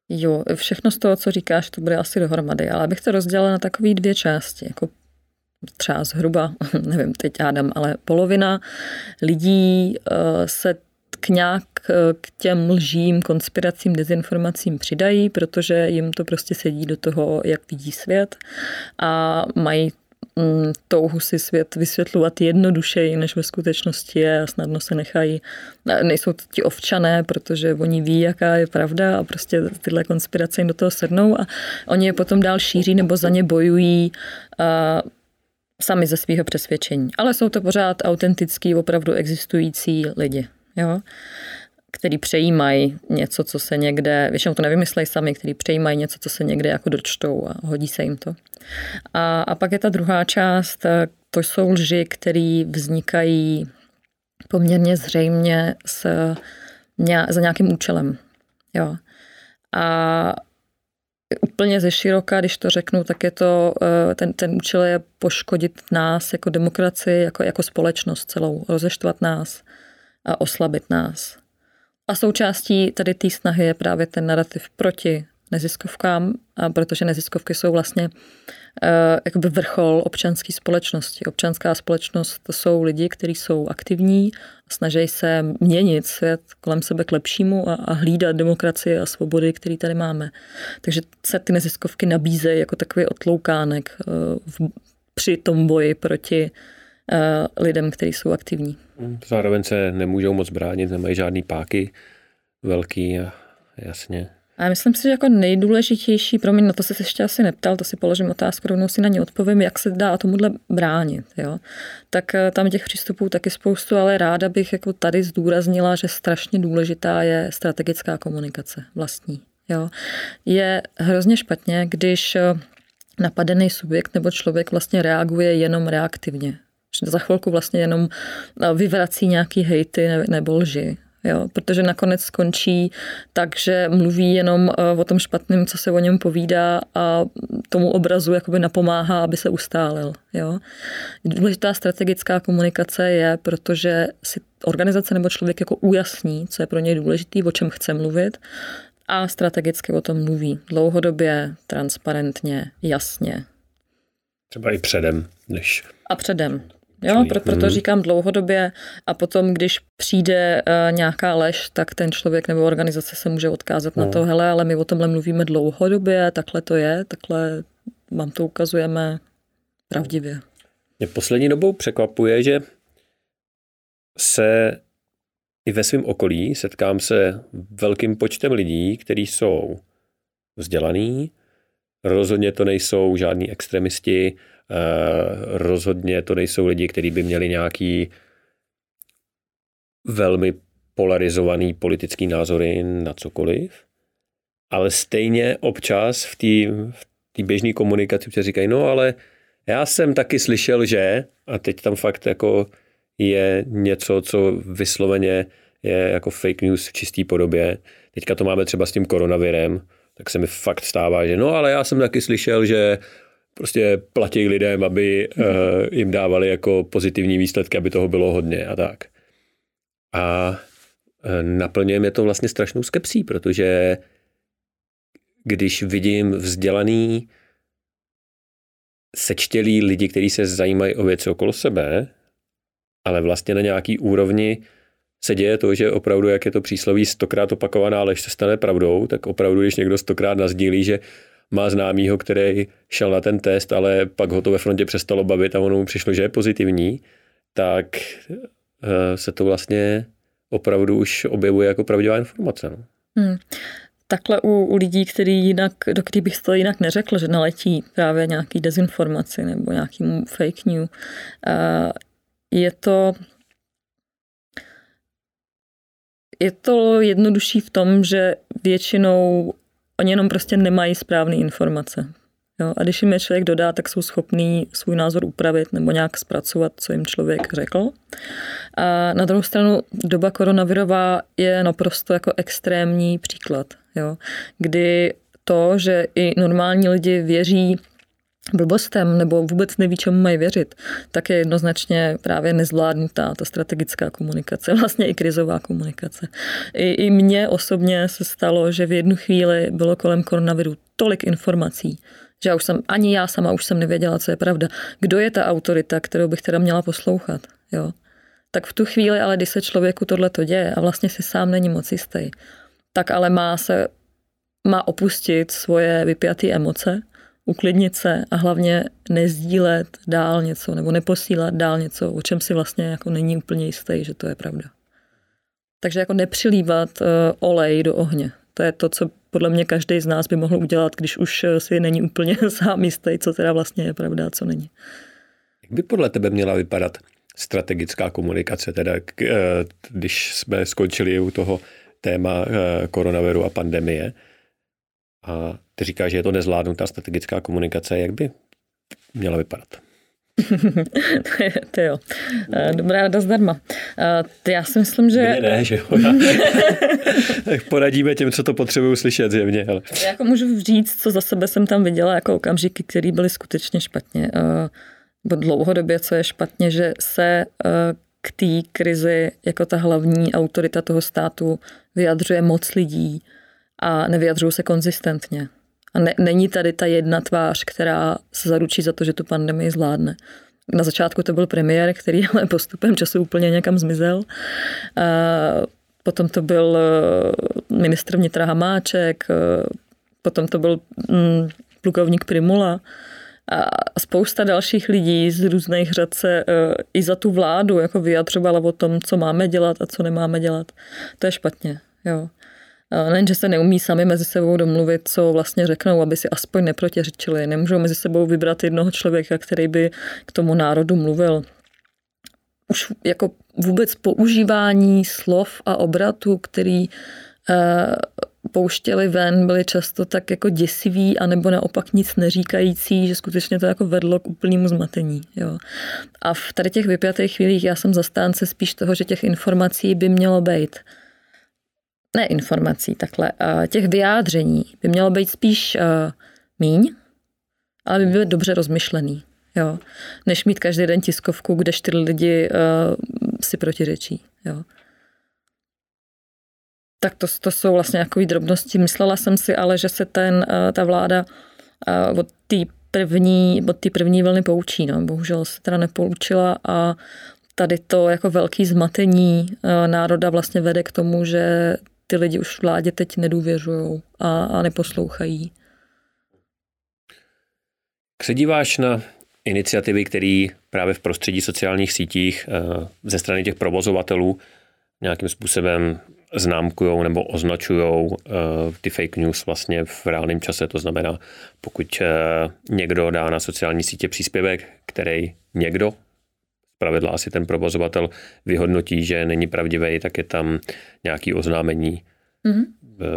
Jo, všechno z toho, co říkáš, to bude asi dohromady, ale abych to rozdělila na takové dvě části. Jako třeba zhruba, (laughs) nevím, teď hádám, ale polovina lidí eh, se k nějak eh, k těm lžím, konspiracím, dezinformacím přidají, protože jim to prostě sedí do toho, jak vidí svět a mají touhu si svět vysvětlovat jednodušeji, než ve skutečnosti je a snadno se nechají. Nejsou to ti ovčané, protože oni ví, jaká je pravda a prostě tyhle konspirace jim do toho sednou a oni je potom dál šíří nebo za ně bojují sami ze svého přesvědčení. Ale jsou to pořád autentický, opravdu existující lidi, jo? Který přejímají něco, co se někde, většinou to nevymyslejí sami, který přejímají něco, co se někde jako dočtou a hodí se jim to. A, a pak je ta druhá část, to jsou lži, které vznikají poměrně zřejmě s, za nějakým účelem. Jo. A úplně ze široka, když to řeknu, tak je to, eh, ten, ten účel je poškodit nás jako demokracii, jako, jako společnost celou, rozeštvat nás a oslabit nás. A součástí tady té snahy je právě ten narrativ proti neziskovkám, a protože neziskovky jsou vlastně uh, jakoby vrchol občanské společnosti. Občanská společnost to jsou lidi, kteří jsou aktivní, snaží se měnit svět kolem sebe k lepšímu a, a hlídat demokracie a svobody, které tady máme. Takže se ty neziskovky nabízejí jako takový otloukánek uh, v, při tom boji proti uh, lidem, kteří jsou aktivní. Zároveň se nemůžou moc bránit, nemají žádný páky velký a jasně. A myslím si, že jako nejdůležitější, pro mě na to se ještě asi neptal, to si položím otázku, rovnou si na ně odpovím, jak se dá tomuhle bránit. Jo? Tak eh, tam těch přístupů taky spoustu, ale ráda bych jako tady zdůraznila, že strašně důležitá je strategická komunikace vlastní. Jo? Je hrozně špatně, když eh, napadený subjekt nebo člověk vlastně reaguje jenom reaktivně. Za chvilku vlastně jenom vyvrací nějaký hejty nebo lži. Jo, protože nakonec skončí tak, že mluví jenom o tom špatném, co se o něm povídá a tomu obrazu jakoby napomáhá, aby se ustálil. Jo. Důležitá strategická komunikace je, protože si organizace nebo člověk jako ujasní, co je pro něj důležitý, o čem chce mluvit a strategicky o tom mluví. Dlouhodobě, transparentně, jasně. Třeba i předem, než... A předem. Jo, pro, proto mm. říkám dlouhodobě a potom, když přijde uh, nějaká lež, tak ten člověk nebo organizace se může odkázat no. na to, hele, ale my o tomhle mluvíme dlouhodobě, takhle to je, takhle vám to ukazujeme pravdivě. Mě poslední dobou překvapuje, že se i ve svém okolí setkám se velkým počtem lidí, kteří jsou vzdělaný, rozhodně to nejsou žádní extremisti, rozhodně to nejsou lidi, kteří by měli nějaký velmi polarizovaný politický názory na cokoliv, ale stejně občas v té v běžné komunikaci protože říkají, no ale já jsem taky slyšel, že, a teď tam fakt jako je něco, co vysloveně je jako fake news v čisté podobě. Teďka to máme třeba s tím koronavirem, tak se mi fakt stává, že no ale já jsem taky slyšel, že prostě platí lidem, aby uh, jim dávali jako pozitivní výsledky, aby toho bylo hodně a tak. A uh, naplňuje mě to vlastně strašnou skepsí, protože když vidím vzdělaný, sečtělý lidi, kteří se zajímají o věci okolo sebe, ale vlastně na nějaký úrovni se děje to, že opravdu, jak je to přísloví, stokrát opakovaná lež se stane pravdou, tak opravdu, když někdo stokrát nazdílí, že má známýho, který šel na ten test, ale pak ho to ve frontě přestalo bavit a ono mu přišlo, že je pozitivní, tak eh, se to vlastně opravdu už objevuje jako pravdivá informace. No. Hmm. Takhle u, u lidí, který jinak, do kterých bych to jinak neřekl, že naletí právě nějaký dezinformaci nebo nějaký fake news, eh, je to je to jednodušší v tom, že většinou oni jenom prostě nemají správné informace. Jo? A když jim je člověk dodá, tak jsou schopní svůj názor upravit nebo nějak zpracovat, co jim člověk řekl. A na druhou stranu doba koronavirová je naprosto jako extrémní příklad, jo? kdy to, že i normální lidi věří blbostem nebo vůbec neví, čemu mají věřit, tak je jednoznačně právě nezvládnutá ta strategická komunikace, (laughs) vlastně i krizová komunikace. I, I mně osobně se stalo, že v jednu chvíli bylo kolem koronaviru tolik informací, že já už jsem, ani já sama už jsem nevěděla, co je pravda. Kdo je ta autorita, kterou bych teda měla poslouchat, jo? Tak v tu chvíli, ale když se člověku tohle to děje a vlastně si sám není moc jistý, tak ale má se, má opustit svoje vypjaté emoce, uklidnit se a hlavně nezdílet dál něco nebo neposílat dál něco, o čem si vlastně jako není úplně jistý, že to je pravda. Takže jako nepřilívat uh, olej do ohně. To je to, co podle mě každý z nás by mohl udělat, když už eh, si není úplně (laughs) sám jistý, co teda vlastně je pravda a co není. Jak by podle tebe měla vypadat strategická komunikace, teda eh, když jsme skončili u toho téma koronaviru a pandemie, a ty říkáš, že je to nezvládnutá strategická komunikace. Jak by měla vypadat? (laughs) to jo. Eh, dobrá rada zdarma. Eh, já si myslím, že... Mně ne, že jo. (laughs) tak poradíme těm, co to potřebují slyšet zjevně. Ale... Já jako můžu říct, co za sebe jsem tam viděla jako okamžiky, které byly skutečně špatně. Eh, bo dlouhodobě, co je špatně, že se k té krizi jako ta hlavní autorita toho státu vyjadřuje moc lidí, a nevyjadřují se konzistentně. A ne, není tady ta jedna tvář, která se zaručí za to, že tu pandemii zvládne. Na začátku to byl premiér, který (laughs) ale postupem času úplně někam zmizel. A potom to byl eh, ministr vnitra Hamáček, eh, potom to byl mm, plukovník Primula a spousta dalších lidí z různých řad se eh, i za tu vládu jako vyjadřovala o tom, co máme dělat a co nemáme dělat. To je špatně. Jo. Nejen, že se neumí sami mezi sebou domluvit, co vlastně řeknou, aby si aspoň neprotiřečili. Nemůžou mezi sebou vybrat jednoho člověka, který by k tomu národu mluvil. Už jako vůbec používání slov a obratu, který uh, pouštěli ven, byli často tak jako děsiví, anebo naopak nic neříkající, že skutečně to jako vedlo k úplnému zmatení. Jo. A v tady těch vypjatých chvílích já jsem zastánce spíš toho, že těch informací by mělo být ne informací, takhle, těch vyjádření by mělo být spíš míň, ale by byl dobře rozmyšlený. Jo. Než mít každý den tiskovku, kde čtyři lidi uh, si protiřečí. Jo. Tak to, to jsou vlastně takové drobnosti. Myslela jsem si ale, že se ten, uh, ta vláda uh, od té první, od té první vlny poučí. No. Bohužel se teda nepoučila a tady to jako velký zmatení národa vlastně vede k tomu, že ty lidi už vládě teď nedůvěřují a, a neposlouchají. Jak se díváš na iniciativy, které právě v prostředí sociálních sítích eh, ze strany těch provozovatelů nějakým způsobem známkují nebo označují eh, ty fake news vlastně v reálném čase. To znamená, pokud eh, někdo dá na sociální sítě příspěvek, který někdo, pravidla asi ten provozovatel, vyhodnotí, že není pravdivý, tak je tam nějaký oznámení mm-hmm.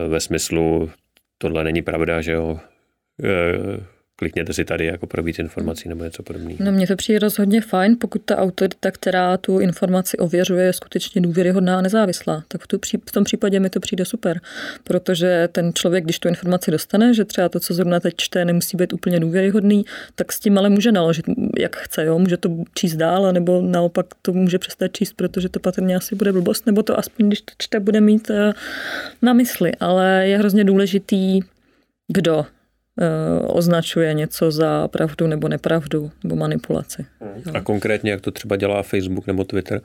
ve smyslu, tohle není pravda, že jo, klikněte si tady jako pro víc informací nebo něco podobného. No mně to přijde rozhodně fajn, pokud ta autorita, která tu informaci ověřuje, je skutečně důvěryhodná a nezávislá. Tak v, tu, v tom případě mi to přijde super, protože ten člověk, když tu informaci dostane, že třeba to, co zrovna teď čte, nemusí být úplně důvěryhodný, tak s tím ale může naložit, jak chce. Jo? Může to číst dál, nebo naopak to může přestat číst, protože to patrně asi bude blbost, nebo to aspoň, když to čte, bude mít eh, na mysli. Ale je hrozně důležitý, kdo označuje něco za pravdu nebo nepravdu nebo manipulaci. A konkrétně, jak to třeba dělá Facebook nebo Twitter?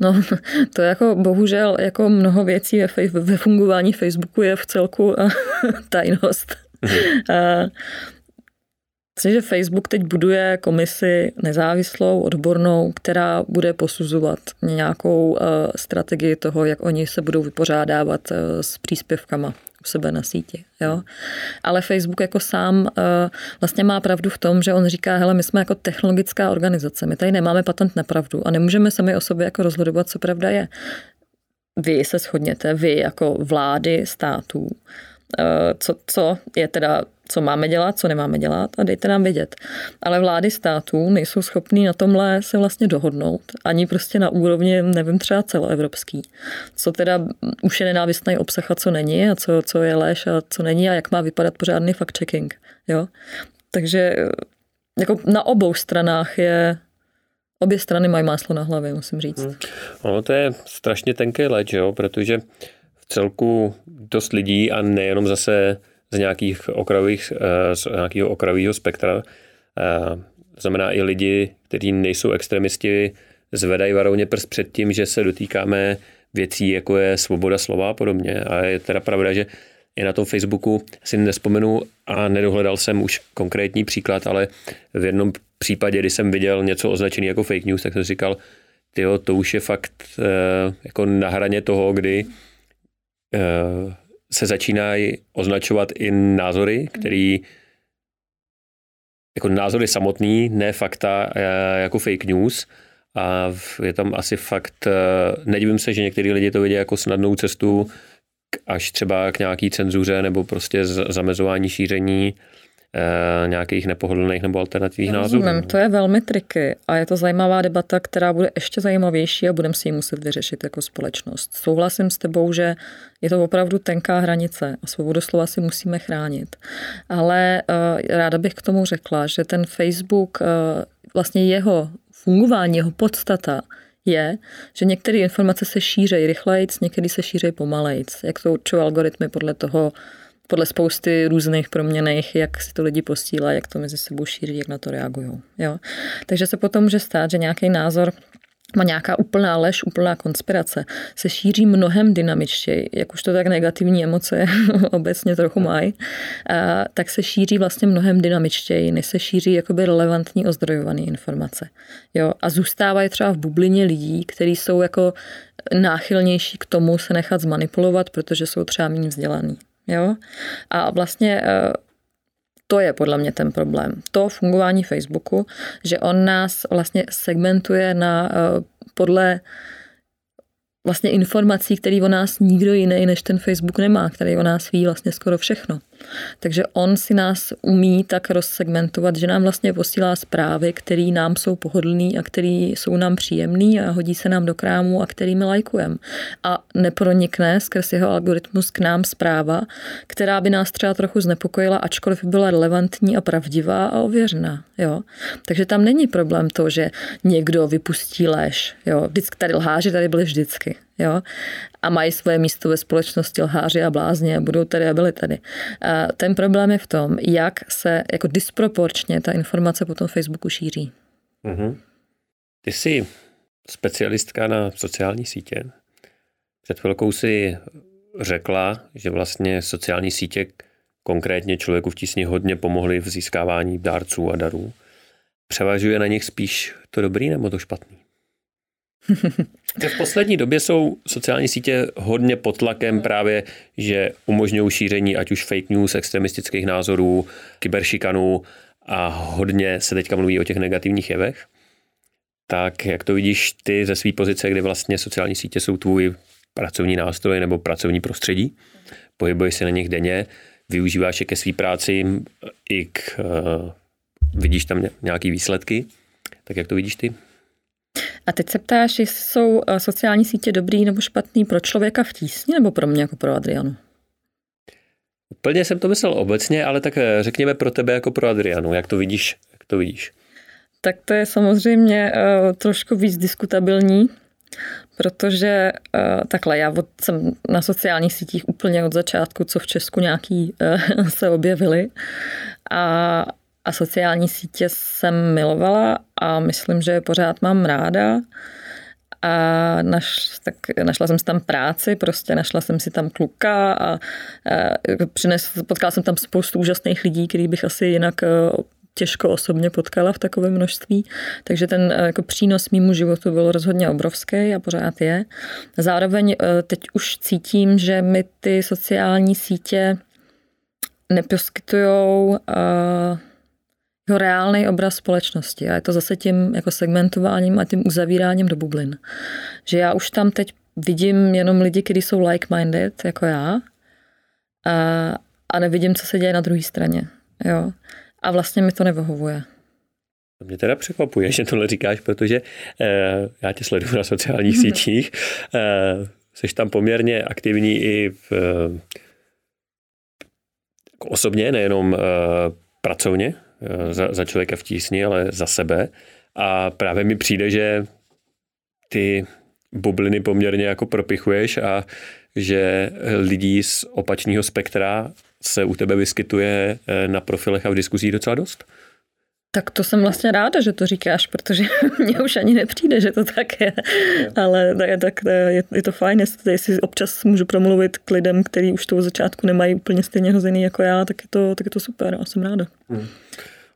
No, (laughs) to jako bohužel jako mnoho věcí ve, ve fungování Facebooku je v celku eh, (laughs) tajnost. Mhm. Myslím, že Facebook teď buduje komisi nezávislou, odbornou, která bude posuzovat nějakou strategii toho, jak oni se budou vypořádávat s příspěvkama sebe na síti. Jo? Ale Facebook jako sám uh, vlastně má pravdu v tom, že on říká, hele, my jsme jako technologická organizace, my tady nemáme patent na pravdu a nemůžeme sami o sobě jako rozhodovat, co pravda je. Vy se shodněte, vy jako vlády států, Eh, co, co je teda, co máme dělat, co nemáme dělat a dejte nám vědět. Ale vlády států nejsou schopní na tomhle se vlastně dohodnout, ani prostě na úrovni, nevím, třeba celoevropský. Co teda už je nenávistný obsah a co není a co, co je lež a co není a jak má vypadat pořádný fact-checking. Jo? Takže eh, jako na obou stranách je Obě strany mají máslo na hlavě, musím říct. Hmm. No, to je strašně tenký let, jo? protože celku dost lidí a nejenom zase z nějakých okrajových, eh, z nějakého okrajového spektra. Eh, znamená i lidi, kteří nejsou extremisti, zvedají varovně prst před tím, že se dotýkáme věcí, jako je svoboda slova a podobně. A je teda pravda, že i na tom Facebooku si nespomenu a nedohledal jsem už konkrétní příklad, ale v jednom případě, kdy jsem viděl něco označené jako fake news, tak jsem říkal, tyjo, to už je fakt eh, jako na hraně toho, kdy se začínají označovat i názory, který jako názory samotný, ne fakta eh, jako fake news. A je tam asi fakt, eh, nedivím se, že některý lidi to vidí jako snadnou cestu až třeba k nějaký cenzuře nebo prostě zamezování šíření Eh, nějakých nepohodlných nebo alternativních názorů. To je velmi triky a je to zajímavá debata, která bude ještě zajímavější a budeme si ji muset vyřešit jako společnost. Souhlasím s tebou, že je to opravdu tenká hranice a svobodu slova si musíme chránit. Ale uh, ráda bych k tomu řekla, že ten Facebook, uh, vlastně jeho fungování, jeho podstata je, že některé informace se šířejí rychleji, některé se šířejí pomalejc. Jak to určují algoritmy podle toho, podle spousty různých proměných, jak si to lidi posílají, jak to mezi sebou šíří, jak na to reagují. Jo? Takže se potom může stát, že nějaký názor má nějaká úplná lež, úplná konspirace, se šíří mnohem dynamičtěji, jak už to tak negativní emoce (laughs) obecně trochu mají, tak se šíří vlastně mnohem dynamičtěji, než se šíří jakoby relevantní ozdrojované informace. Jo? A zůstávají třeba v bublině lidí, kteří jsou jako náchylnější k tomu se nechat zmanipulovat, protože jsou třeba méně vzdělaný. Jo? A vlastně eh, to je podle mě ten problém. To fungování Facebooku, že on nás vlastně segmentuje na eh, podle vlastně informací, který o nás nikdo jiný než ten Facebook nemá, který o nás ví vlastně skoro všechno. Takže on si nás umí tak rozsegmentovat, že nám vlastně posílá zprávy, které nám jsou pohodlný a které jsou nám příjemný a hodí se nám do krámu a kterými lajkujeme. A nepronikne skrz jeho algoritmus k nám zpráva, která by nás třeba trochu znepokojila, ačkoliv by byla relevantní a pravdivá a ověřená. Jo? Takže tam není problém to, že někdo vypustí lež. Jo? Vždycky tady lháři tady byli vždycky. Jo? A mají svoje místo ve společnosti lháři a blázni a budou tady a byli tady. A ten problém je v tom, jak se jako disproporčně ta informace po tom Facebooku šíří. Mm-hmm. Ty jsi specialistka na sociální sítě. Před chvilkou si řekla, že vlastně sociální sítě konkrétně člověku v tísni hodně pomohly v získávání dárců a darů. Převažuje na nich spíš to dobrý nebo to špatný? (laughs) v poslední době jsou sociální sítě hodně pod tlakem právě, že umožňují šíření ať už fake news, extremistických názorů, kyberšikanů a hodně se teďka mluví o těch negativních jevech. Tak jak to vidíš ty ze své pozice, kdy vlastně sociální sítě jsou tvůj pracovní nástroj nebo pracovní prostředí, pohybuješ se na nich denně, využíváš je ke své práci, i k, uh, vidíš tam nějaké výsledky, tak jak to vidíš ty? A teď se ptáš, jestli jsou eh, sociální sítě dobrý nebo špatný pro člověka v tísni nebo pro mě jako pro Adrianu? Úplně jsem to myslel obecně, ale tak eh, řekněme pro tebe jako pro Adrianu, jak to vidíš? Jak to vidíš? Tak to je samozřejmě uh, trošku víc diskutabilní, protože uh, takhle, já od, jsem na sociálních sítích úplně od začátku, co v Česku nějaký uh, (laughs) se objevily. A a sociální sítě jsem milovala a myslím, že pořád mám ráda. A naš, tak našla jsem si tam práci, prostě našla jsem si tam kluka a, a přines, potkala jsem tam spoustu úžasných lidí, který bych asi jinak e, těžko osobně potkala v takovém množství. Takže ten e, jako přínos mýmu životu byl rozhodně obrovský a pořád je. Zároveň teď už cítím, že mi ty sociální sítě neposkytujou jeho reálný obraz společnosti. A je to zase tím jako segmentováním a tím uzavíráním do bublin. Že já už tam teď vidím jenom lidi, kteří jsou like-minded, jako já, a, a nevidím, co se děje na druhé straně. Jo. A vlastně mi to nevyhovuje. To mě teda překvapuje, že tohle říkáš, protože eh, já tě sleduju na sociálních sítích. Eh, jsi tam poměrně aktivní i v, eh, osobně, nejenom eh, pracovně. Eh, za, za člověka v tísni, ale za sebe. A právě mi přijde, že ty bubliny poměrně jako propichuješ a že lidí z opačného spektra se u tebe vyskytuje eh, na profilech a v diskuzích docela dost. Tak to jsem vlastně ráda, že to říkáš, protože (laughs) mně už ani nepřijde, že to tak je. Ale tak, je, je to fajn, jestli, občas můžu promluvit k lidem, kteří už toho začátku nemají úplně stejně hozený jako já, tak je to, tak je to super a jsem ráda. Hmm.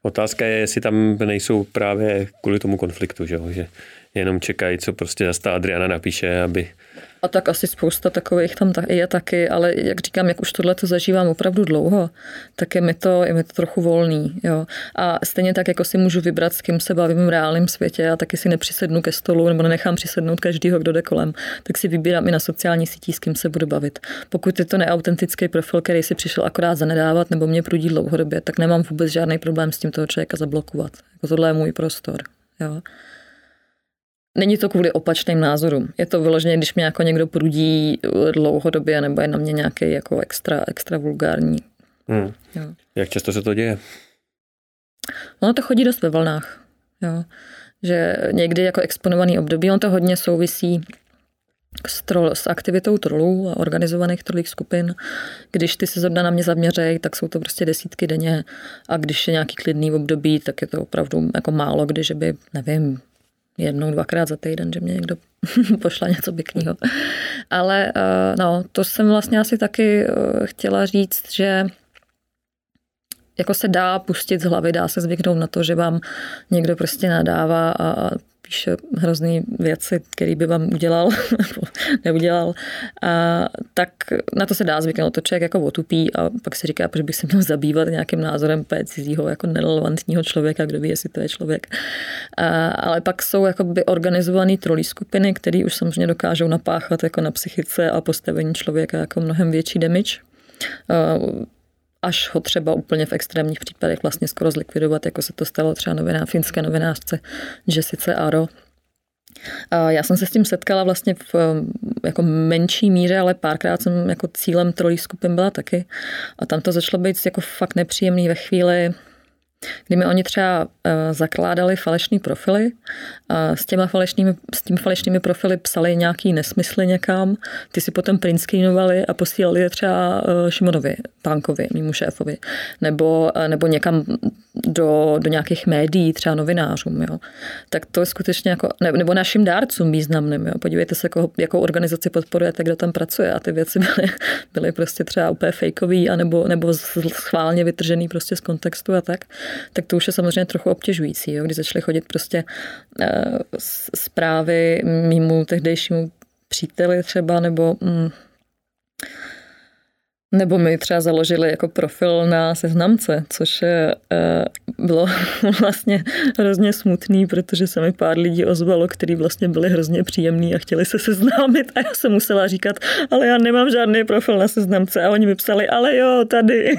Otázka je, jestli tam nejsou právě kvůli tomu konfliktu, že, že jenom čekají, co prostě zase ta Adriana napíše, aby a tak asi spousta takových tam je taky, ale jak říkám, jak už tohle to zažívám opravdu dlouho, tak je mi to, je mi to trochu volný. Jo. A stejně tak, jako si můžu vybrat, s kým se bavím v reálném světě a taky si nepřisednu ke stolu nebo nenechám přisednout každýho, kdo jde kolem, tak si vybírám i na sociální sítí, s kým se budu bavit. Pokud je to neautentický profil, který si přišel akorát zanedávat nebo mě prudí dlouhodobě, tak nemám vůbec žádný problém s tím toho člověka zablokovat. Jako tohle je můj prostor. Jo. Není to kvůli opačným názorům. Je to vyloženě, když mě jako někdo prudí dlouhodobě nebo je na mě nějaký jako extra, extra vulgární. Hmm. Jo. Jak často se to děje? No to chodí dost ve vlnách. Jo. Že někdy jako exponovaný období, on to hodně souvisí s, trol, s aktivitou trolů a organizovaných trolích skupin. Když ty se zrovna na mě zaměřejí, tak jsou to prostě desítky denně a když je nějaký klidný období, tak je to opravdu jako málo kdy, že by, nevím, jednou, dvakrát za týden, že mě někdo (laughs) pošla něco pěkného. Ale eh, no, to jsem vlastně asi taky eh, chtěla říct, že jako se dá pustit z hlavy, dá se zvyknout na to, že vám někdo prostě nadává a spíš hrozný věci, který by vám udělal (laughs) nebo neudělal, a, tak na to se dá zvyknout. To člověk jako otupí a pak si říká, proč bych se měl zabývat nějakým názorem cizího jako nerelevantního člověka, kdo ví, jestli to je člověk. A, ale pak jsou jakoby organizované trolí skupiny, které už samozřejmě dokážou napáchat jako na psychice a postavení člověka jako mnohem větší damage až ho třeba úplně v extrémních případech vlastně skoro zlikvidovat, jako se to stalo třeba noviná, finské novinářce Jessice Aro. Já jsem se s tím setkala vlastně v jako menší míře, ale párkrát jsem jako cílem trolí skupin byla taky. A tam to začalo být jako fakt nepříjemný ve chvíli, kdy mi oni třeba uh, zakládali falešní profily a s, těma falešnými, s tím falešnými profily psali nějaký nesmysly někam, ty si potom print screenovali a posílali je třeba uh, Šimonovi, Pánkovi, mému šéfovi, nebo, uh, nebo někam do, do nějakých médií, třeba novinářům. Jo. Tak to je skutečně jako, ne, nebo našim dárcům významným. Jo. Podívejte se, jako, jakou organizaci podporujete, kdo tam pracuje a ty věci (laughs) byly, byly prostě třeba úplně fejkový, anebo, nebo schválně vytržený prostě z kontextu a tak tak to už je samozřejmě trochu obtěžující, jo, když začaly chodit prostě uh, zprávy mýmu tehdejšímu příteli třeba, nebo mm, nebo mi třeba založili jako profil na seznamce, což je, uh, bylo (laughs) vlastně hrozně smutný, protože se mi pár lidí ozvalo, kteří vlastně byli hrozně příjemní a chtěli se seznámit a já jsem musela říkat, ale já nemám žádný profil na seznamce a oni mi psali, ale jo, tady.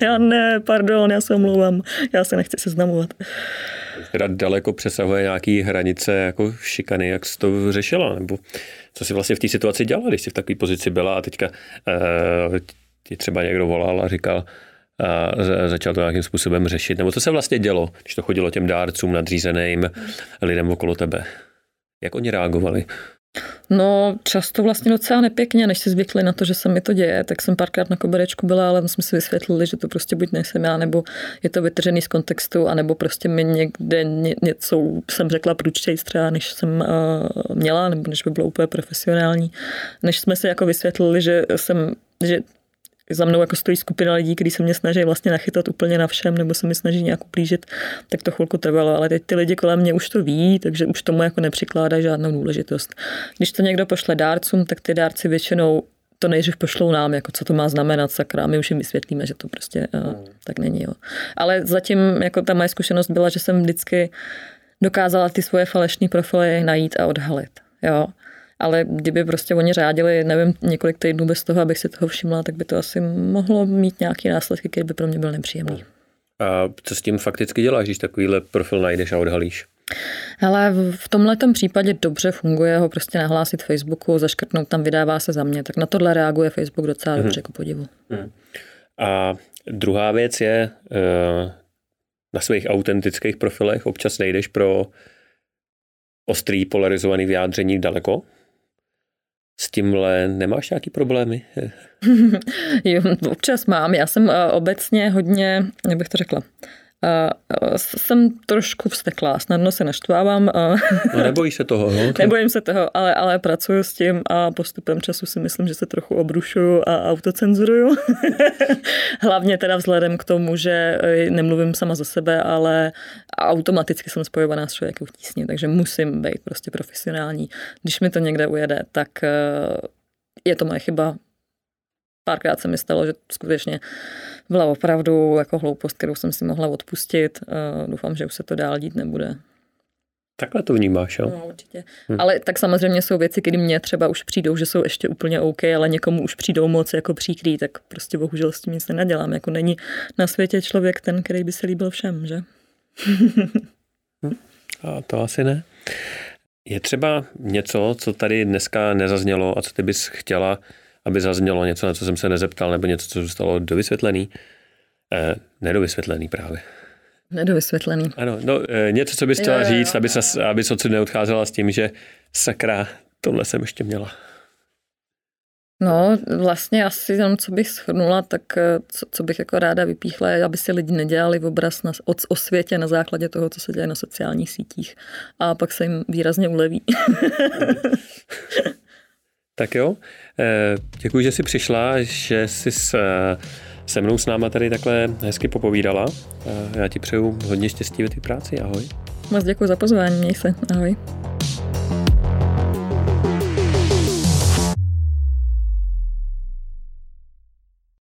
Já ne, pardon, já se omlouvám, já se nechci seznamovat. Teda daleko přesahuje nějaký hranice jako šikany, jak jsi to řešila, nebo co jsi vlastně v té situaci dělala, když jsi v takové pozici byla a teďka uh, ti třeba někdo volal a říkal, a začal to nějakým způsobem řešit, nebo co se vlastně dělo, když to chodilo těm dárcům, nadřízeným lidem okolo tebe? Jak oni reagovali? No, často vlastně docela nepěkně, než si zvykli na to, že se mi to děje, tak jsem párkrát na koberečku byla, ale jsme si vysvětlili, že to prostě buď nejsem já, nebo je to vytržený z kontextu, anebo prostě mi někde něco jsem řekla průčtěji třeba, než jsem uh, měla, nebo než by bylo úplně profesionální. Než jsme si jako vysvětlili, že jsem, že za mnou jako stojí skupina lidí, kteří se mě snaží vlastně nachytat úplně na všem, nebo se mi snaží nějak uplížit, tak to chvilku trvalo. Ale teď ty lidi kolem mě už to ví, takže už tomu jako nepřikládají žádnou důležitost. Když to někdo pošle dárcům, tak ty dárci většinou to nejdřív pošlou nám, jako co to má znamenat, sakra, my už jim vysvětlíme, že to prostě uh, tak není. Jo. Ale zatím jako ta moje zkušenost byla, že jsem vždycky dokázala ty svoje falešné profily najít a odhalit. Jo ale kdyby prostě oni řádili, nevím, několik týdnů bez toho, abych si toho všimla, tak by to asi mohlo mít nějaký následky, který by pro mě byl nepříjemný. A co s tím fakticky děláš, když takovýhle profil najdeš a odhalíš? Ale v tomhle případě dobře funguje ho prostě nahlásit Facebooku, zaškrtnout tam, vydává se za mě. Tak na tohle reaguje Facebook docela hmm. dobře, ku podivu. Hmm. A druhá věc je, eh, na svých autentických profilech občas nejdeš pro ostrý polarizovaný vyjádření daleko? S tímhle nemáš nějaký problémy? (laughs) jo, občas mám. Já jsem eh, obecně hodně, jak bych to řekla, jsem trošku vsteklá, snadno se naštvávám. No nebojíš se toho, no? (laughs) Nebojím se toho, ale, ale pracuju s tím a postupem času si myslím, že se trochu obrušuju a autocenzuruju. (laughs) Hlavně teda vzhledem k tomu, že e, nemluvím sama za sebe, ale automaticky jsem spojovaná s člověkem v tísni, takže musím být prostě profesionální. Když mi to někde ujede, tak e, je to moje chyba, párkrát se mi stalo, že skutečně byla opravdu jako hloupost, kterou jsem si mohla odpustit. Doufám, že už se to dál dít nebude. Takhle to vnímáš, jo? No, určitě. Hm. Ale tak samozřejmě jsou věci, kdy mě třeba už přijdou, že jsou ještě úplně OK, ale někomu už přijdou moc jako příkrý, tak prostě bohužel s tím nic nenadělám. Jako není na světě člověk ten, který by se líbil všem, že? Hm. (laughs) A to asi ne. Je třeba něco, co tady dneska nezaznělo a co ty bys chtěla aby zaznělo něco, na co jsem se nezeptal, nebo něco, co zůstalo dovysvětlený. Eh, nedovysvětlený právě. Nedovysvětlený. Ano, no, eh, něco, co bys chtěla jo, jo, říct, aby, se, aby se neodcházela s tím, že sakra, tohle jsem ještě měla. No, vlastně asi jenom, co bych shrnula, tak eh, co, co bych jako ráda vypíchla, je, aby si lidi nedělali v obraz na, o, o světě na základě toho, co se děje na sociálních sítích. A pak se jim výrazně uleví. (laughs) Tak jo, eh, děkuji, že jsi přišla, že jsi eh, se mnou s náma tady takhle hezky popovídala. Eh, já ti přeju hodně štěstí ve té práci. Ahoj. Moc děkuji za pozvání, měj se, ahoj.